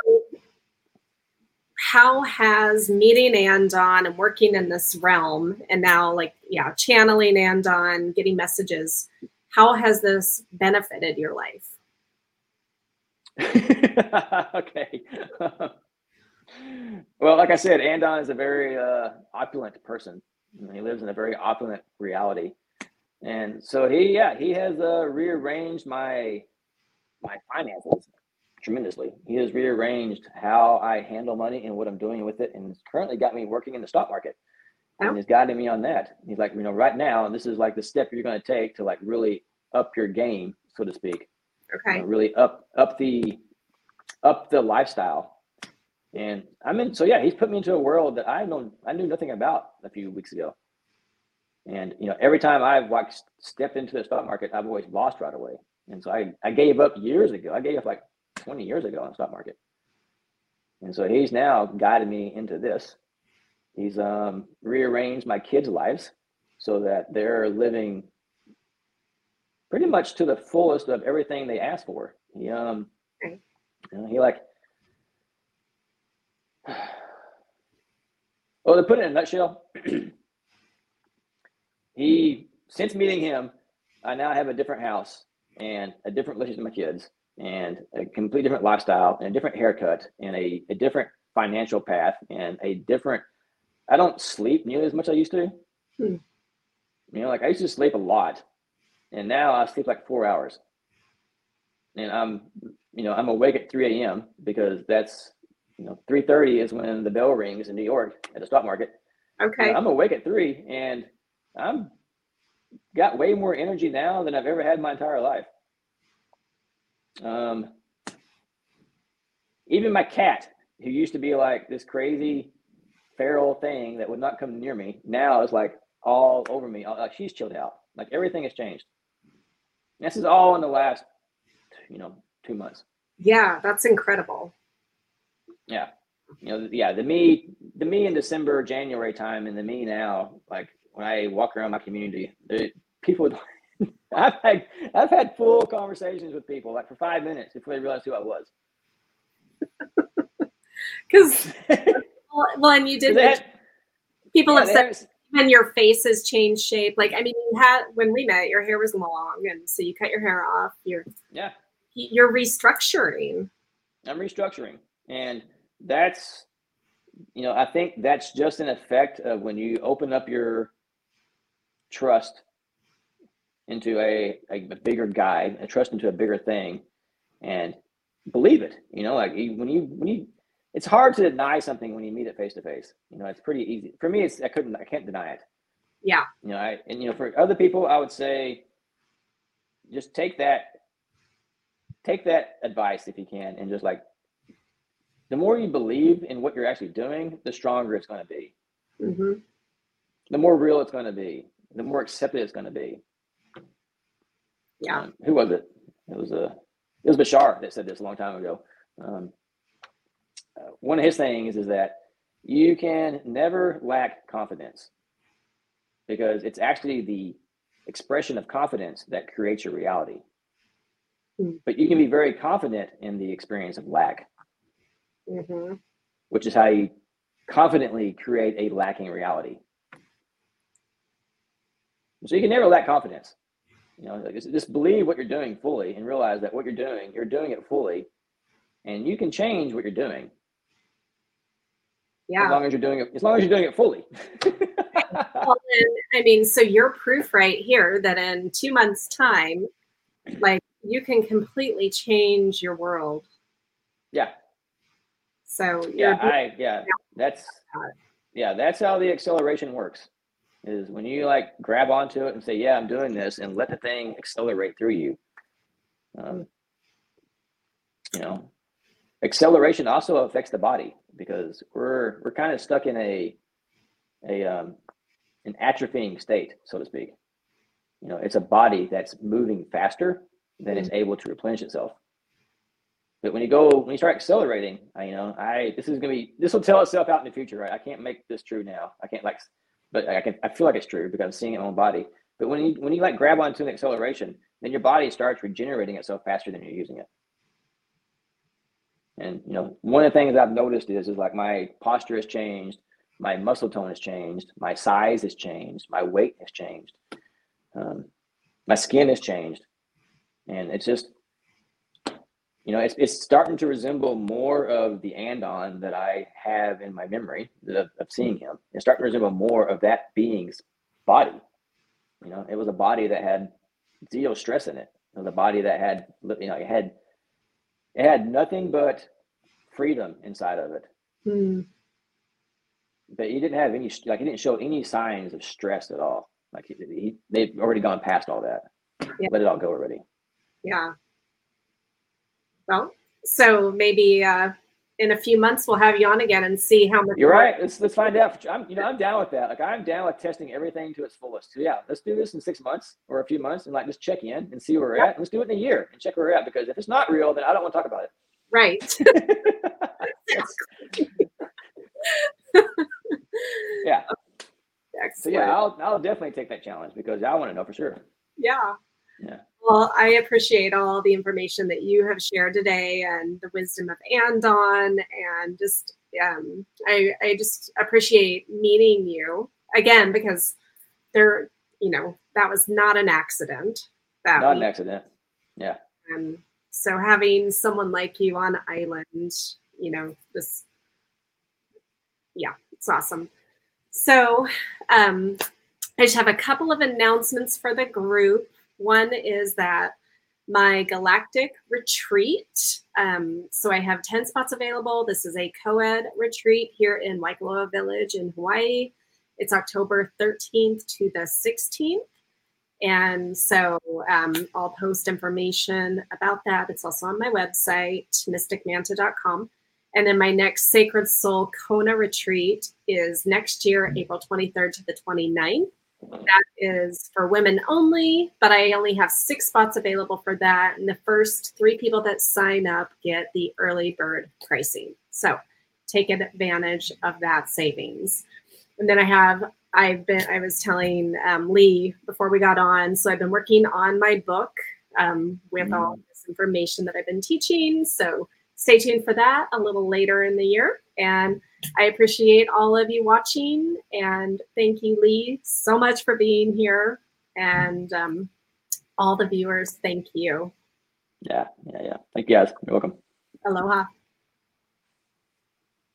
how has meeting Andon and working in this realm, and now like yeah, channeling Andon, getting messages, how has this benefited your life? [laughs] okay. [laughs] well, like I said, Andon is a very uh, opulent person. He lives in a very opulent reality, and so he, yeah, he has uh, rearranged my my finances tremendously. He has rearranged how I handle money and what I'm doing with it, and has currently got me working in the stock market. And he's guiding me on that. He's like, you know, right now, and this is like the step you're going to take to like really up your game, so to speak. Okay. You know, really up up the up the lifestyle. And I'm in. So yeah, he's put me into a world that I know I knew nothing about a few weeks ago. And you know, every time I've like stepped into the stock market, I've always lost right away. And so I, I gave up years ago. I gave up like 20 years ago on the stock market. And so he's now guided me into this. He's um, rearranged my kids' lives so that they're living pretty much to the fullest of everything they ask for. He um, you know, he like, well, to put it in a nutshell, [clears throat] he since meeting him, I now have a different house and a different relationship with my kids and a completely different lifestyle and a different haircut and a, a different financial path and a different I don't sleep nearly as much as I used to. Hmm. You know, like I used to sleep a lot. And now I sleep like four hours. And I'm you know, I'm awake at 3 a.m. because that's you know, 3:30 is when the bell rings in New York at the stock market. Okay. Know, I'm awake at three and I'm got way more energy now than I've ever had my entire life. Um, even my cat, who used to be like this crazy feral thing that would not come near me, now is like all over me. Like she's chilled out. Like everything has changed. And this is all in the last, you know, two months. Yeah, that's incredible. Yeah, you know, yeah, the me, the me in December, January time, and the me now, like when I walk around my community, people I've had I've had full conversations with people like for five minutes before they realized who I was. [laughs] Because [laughs] well, and you did. Had, people yeah, have said even your face has changed shape. Like I mean, you had when we met, your hair was long, and so you cut your hair off. You're yeah. You're restructuring. I'm restructuring, and that's you know I think that's just an effect of when you open up your trust into a, a, bigger guide, a trust into a bigger thing, and believe it. You know, like when you when you, it's hard to deny something when you meet it face to face. You know, it's pretty easy for me. It's I couldn't I can't deny it. Yeah. You know, I and you know for other people, I would say, just take that, take that advice if you can, and just like, the more you believe in what you're actually doing, the stronger it's going to be. Mm-hmm. The more real it's going to be. The more accepted it's going to be. Yeah. Um, who was it? It was a uh, it was Bashar that said this a long time ago. Um, uh, one of his things is that you can never lack confidence because it's actually the expression of confidence that creates your reality. Mm-hmm. But you can be very confident in the experience of lack, mm-hmm. which is how you confidently create a lacking reality. So you can never lack confidence. You know, just believe what you're doing fully and realize that what you're doing, you're doing it fully, and you can change what you're doing. Yeah. As long as you're doing it, as long as you're doing it fully. [laughs] well, I mean, so you're proof right here that in two months' time, like you can completely change your world. Yeah. So yeah, I yeah, that's yeah, that's how the acceleration works is when you like grab onto it and say, "Yeah, I'm doing this," and let the thing accelerate through you. Um, you know, acceleration also affects the body because we're we're kind of stuck in a a um, an atrophying state, so to speak. You know, it's a body that's moving faster than it's able to replenish itself. But when you go, when you start accelerating, I, you know, I this is gonna be this will tell itself out in the future, right? I can't make this true now. I can't like but I can I feel like it's true because I'm seeing it in my own body. But when you when you like grab onto an acceleration, then your body starts regenerating itself faster than you're using it. And you know, one of the things I've noticed is is like my posture has changed, my muscle tone has changed, my size has changed, my weight has changed, um, my skin has changed, and it's just you know, it's, it's starting to resemble more of the Andon that I have in my memory of, of seeing him. It's starting to resemble more of that being's body. You know, it was a body that had zero stress in it. It was a body that had, you know, it had, it had nothing but freedom inside of it. Hmm. But he didn't have any, like, he didn't show any signs of stress at all. Like, he, he they've already gone past all that. Yeah. Let it all go already. Yeah. Well, so maybe uh, in a few months we'll have you on again and see how much. You're right. Let's let's find out. I'm you know I'm down with that. Like I'm down with testing everything to its fullest. So yeah, let's do this in six months or a few months and like just check in and see where we're at. Let's do it in a year and check where we're at because if it's not real, then I don't want to talk about it. Right. [laughs] [laughs] yeah. Excellent. So yeah, I'll I'll definitely take that challenge because I want to know for sure. Yeah. Yeah. Well, I appreciate all the information that you have shared today and the wisdom of Andon and just um, I, I just appreciate meeting you again because there, you know, that was not an accident. That not we, an accident. Yeah. And so having someone like you on island, you know, this, yeah, it's awesome. So um, I just have a couple of announcements for the group. One is that my galactic retreat. Um, so I have 10 spots available. This is a co ed retreat here in Waikoloa Village in Hawaii. It's October 13th to the 16th. And so um, I'll post information about that. It's also on my website, mysticmanta.com. And then my next Sacred Soul Kona retreat is next year, April 23rd to the 29th. That is for women only, but I only have six spots available for that. And the first three people that sign up get the early bird pricing. So take advantage of that savings. And then I have, I've been, I was telling um, Lee before we got on, so I've been working on my book um, with mm. all this information that I've been teaching. So stay tuned for that a little later in the year. And I appreciate all of you watching. And thank you, Lee, so much for being here. And um, all the viewers, thank you. Yeah, yeah, yeah. Thank you guys. You're welcome. Aloha.